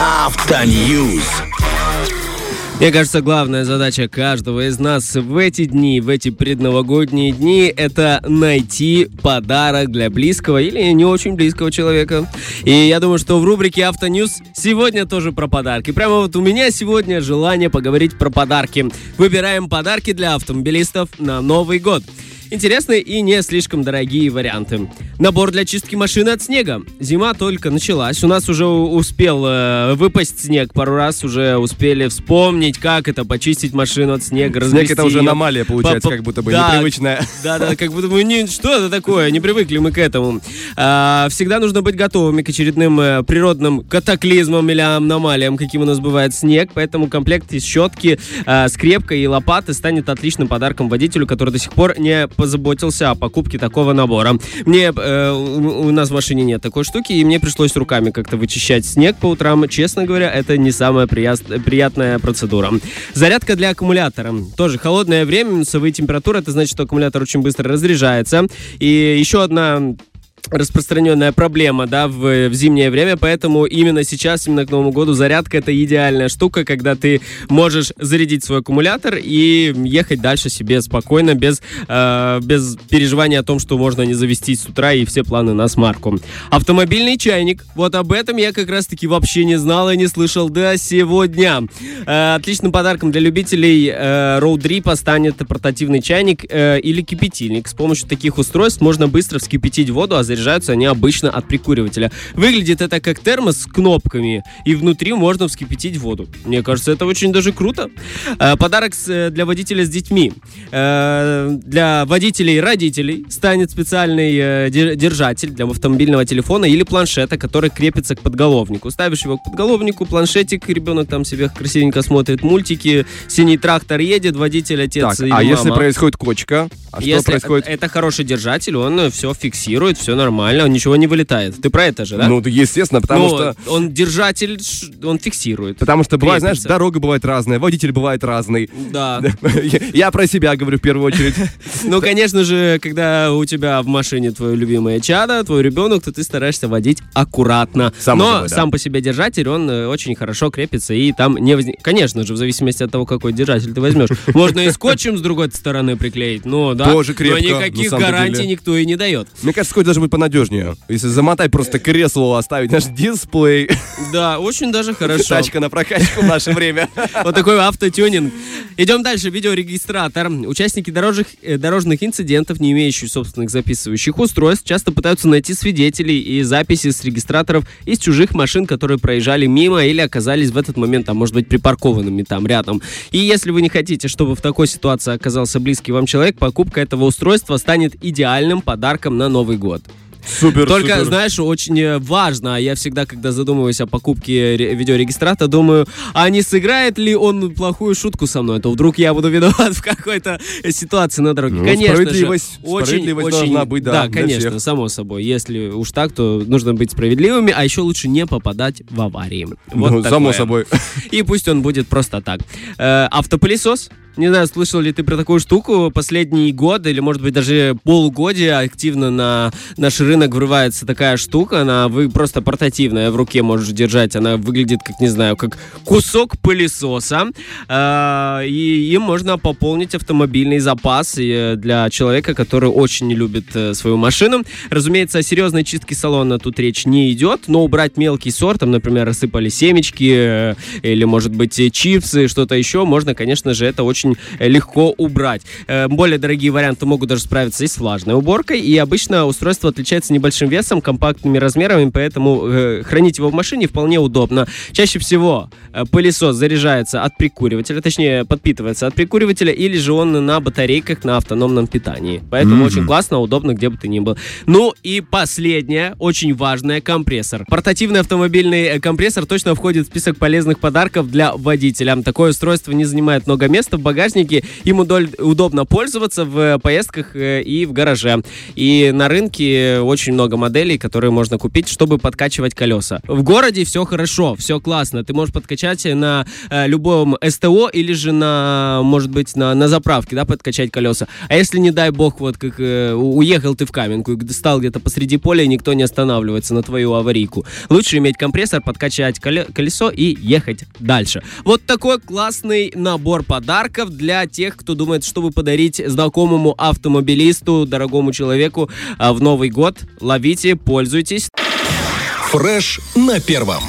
Автоньюз. Мне кажется, главная задача каждого из нас в эти дни, в эти предновогодние дни, это найти подарок для близкого или не очень близкого человека. И я думаю, что в рубрике Автоньюз сегодня тоже про подарки. Прямо вот у меня сегодня желание поговорить про подарки. Выбираем подарки для автомобилистов на Новый год. Интересные и не слишком дорогие варианты. Набор для чистки машины от снега. Зима только началась. У нас уже успел э, выпасть снег пару раз. Уже успели вспомнить, как это почистить машину от снега. Снег это уже ее. аномалия получается, как будто бы да, непривычная. Да, да, как будто бы не, что это такое, не привыкли мы к этому. А, всегда нужно быть готовыми к очередным э, природным катаклизмам или аномалиям, каким у нас бывает снег. Поэтому комплект из щетки, э, скрепка и лопаты станет отличным подарком водителю, который до сих пор не позаботился о покупке такого набора. Мне э, у, нас в машине нет такой штуки, и мне пришлось руками как-то вычищать снег по утрам. Честно говоря, это не самая приятная процедура. Зарядка для аккумулятора. Тоже холодное время, минусовые температуры, это значит, что аккумулятор очень быстро разряжается. И еще одна распространенная проблема, да, в, в зимнее время, поэтому именно сейчас, именно к Новому году, зарядка это идеальная штука, когда ты можешь зарядить свой аккумулятор и ехать дальше себе спокойно, без, э, без переживания о том, что можно не завестись с утра и все планы на смарку. Автомобильный чайник, вот об этом я как раз-таки вообще не знал и не слышал до сегодня. Э, отличным подарком для любителей э, роудрипа станет портативный чайник э, или кипятильник. С помощью таких устройств можно быстро вскипятить воду, а заряжаются они обычно от прикуривателя. Выглядит это как термос с кнопками, и внутри можно вскипятить воду. Мне кажется, это очень даже круто. Э, подарок э, для водителя с детьми. Э, для водителей и родителей станет специальный держатель для автомобильного телефона или планшета, который крепится к подголовнику. Ставишь его к подголовнику, планшетик, ребенок там себе красивенько смотрит мультики, синий трактор едет, водитель, отец так, и а мама. если происходит кочка? А если что происходит? Это хороший держатель, он все фиксирует, все нормально, он ничего не вылетает. Ты про это же, да? Ну, естественно, потому ну, что... Он держатель, он фиксирует. Потому что бывает, знаешь, дорога бывает разная, водитель бывает разный. Да. Я про себя говорю в первую очередь. Ну, конечно же, когда у тебя в машине твое любимое чадо, твой ребенок, то ты стараешься водить аккуратно. Но сам по себе держатель, он э, очень хорошо крепится, и там не. Конечно же, в зависимости от того, какой держатель ты возьмешь. Можно и скотчем с другой стороны приклеить, но да. Тоже крепко. Но никаких гарантий никто и не дает. Мне кажется, скотч быть понадежнее. Если замотать просто кресло оставить, наш дисплей. Да, очень даже хорошо. Тачка на прокачку в наше время. Вот такой автотюнинг. Идем дальше. Видеорегистратор. Участники дорожных, э, дорожных инцидентов, не имеющие собственных записывающих устройств, часто пытаются найти свидетелей и записи с регистраторов из чужих машин, которые проезжали мимо или оказались в этот момент, а может быть, припаркованными там рядом. И если вы не хотите, чтобы в такой ситуации оказался близкий вам человек, покупка этого устройства станет идеальным подарком на Новый год. Супер, Только, супер. знаешь, очень э, важно, я всегда, когда задумываюсь о покупке видеорегистратора, думаю, а не сыграет ли он плохую шутку со мной, то вдруг я буду виноват в какой-то ситуации на дороге. Ну, конечно справедливость, же, очень, справедливость очень, должна быть, да, Да, конечно, всех. само собой. Если уж так, то нужно быть справедливыми, а еще лучше не попадать в аварии. Вот ну, само собой. И пусть он будет просто так. Э, автопылесос не знаю, слышал ли ты про такую штуку. Последние годы, или, может быть, даже полугодия активно на наш рынок врывается такая штука. Она вы просто портативная, в руке можешь держать. Она выглядит, как, не знаю, как кусок пылесоса. Э, и им можно пополнить автомобильный запас для человека, который очень не любит э, свою машину. Разумеется, о серьезной чистке салона тут речь не идет, но убрать мелкий сорт, там, например, рассыпали семечки, э, или, может быть, чипсы, что-то еще, можно, конечно же, это очень очень э, легко убрать. Э, более дорогие варианты могут даже справиться и с влажной уборкой, и обычно устройство отличается небольшим весом, компактными размерами, поэтому э, хранить его в машине вполне удобно. Чаще всего пылесос заряжается от прикуривателя, точнее подпитывается от прикуривателя, или же он на батарейках на автономном питании. Поэтому mm-hmm. очень классно, удобно, где бы ты ни был. Ну и последнее, очень важное, компрессор. Портативный автомобильный компрессор точно входит в список полезных подарков для водителя. Такое устройство не занимает много места в багажнике. Им удобно пользоваться в поездках э, и в гараже. И на рынке очень много моделей, которые можно купить, чтобы подкачивать колеса. В городе все хорошо, все классно. Ты можешь подкачать на э, любом СТО или же на, может быть, на, на заправке, да, подкачать колеса. А если, не дай бог, вот как э, уехал ты в Каменку и стал где-то посреди поля, и никто не останавливается на твою аварийку. Лучше иметь компрессор, подкачать колесо и ехать дальше. Вот такой классный набор подарков для тех, кто думает, чтобы подарить знакомому автомобилисту, дорогому человеку а, в Новый год. Ловите, пользуйтесь. Фреш на первом.